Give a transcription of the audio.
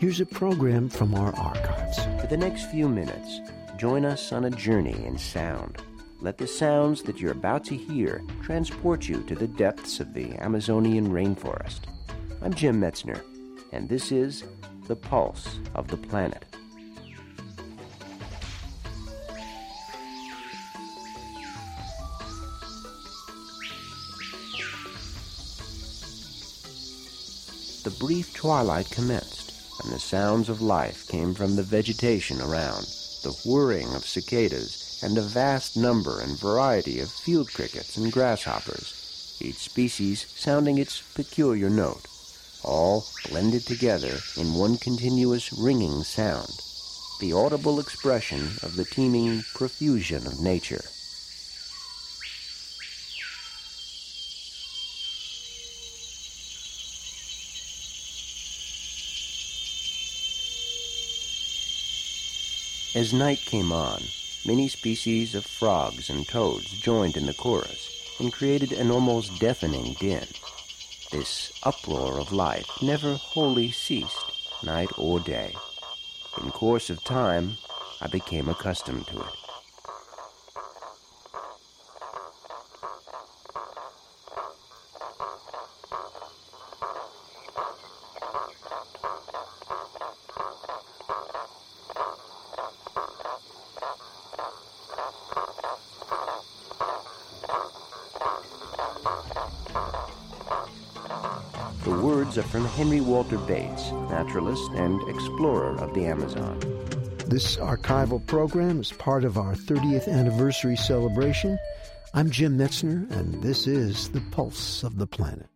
here's a program from our archives. For the next few minutes, join us on a journey in sound. Let the sounds that you're about to hear transport you to the depths of the Amazonian rainforest. I'm Jim Metzner, and this is The Pulse of the Planet. The brief twilight commenced, and the sounds of life came from the vegetation around, the whirring of cicadas, and a vast number and variety of field crickets and grasshoppers, each species sounding its peculiar note, all blended together in one continuous ringing sound, the audible expression of the teeming profusion of nature. As night came on, many species of frogs and toads joined in the chorus and created an almost deafening din. This uproar of life never wholly ceased, night or day. In course of time, I became accustomed to it. Words are from Henry Walter Bates, naturalist and explorer of the Amazon. This archival program is part of our 30th anniversary celebration. I'm Jim Metzner, and this is The Pulse of the Planet.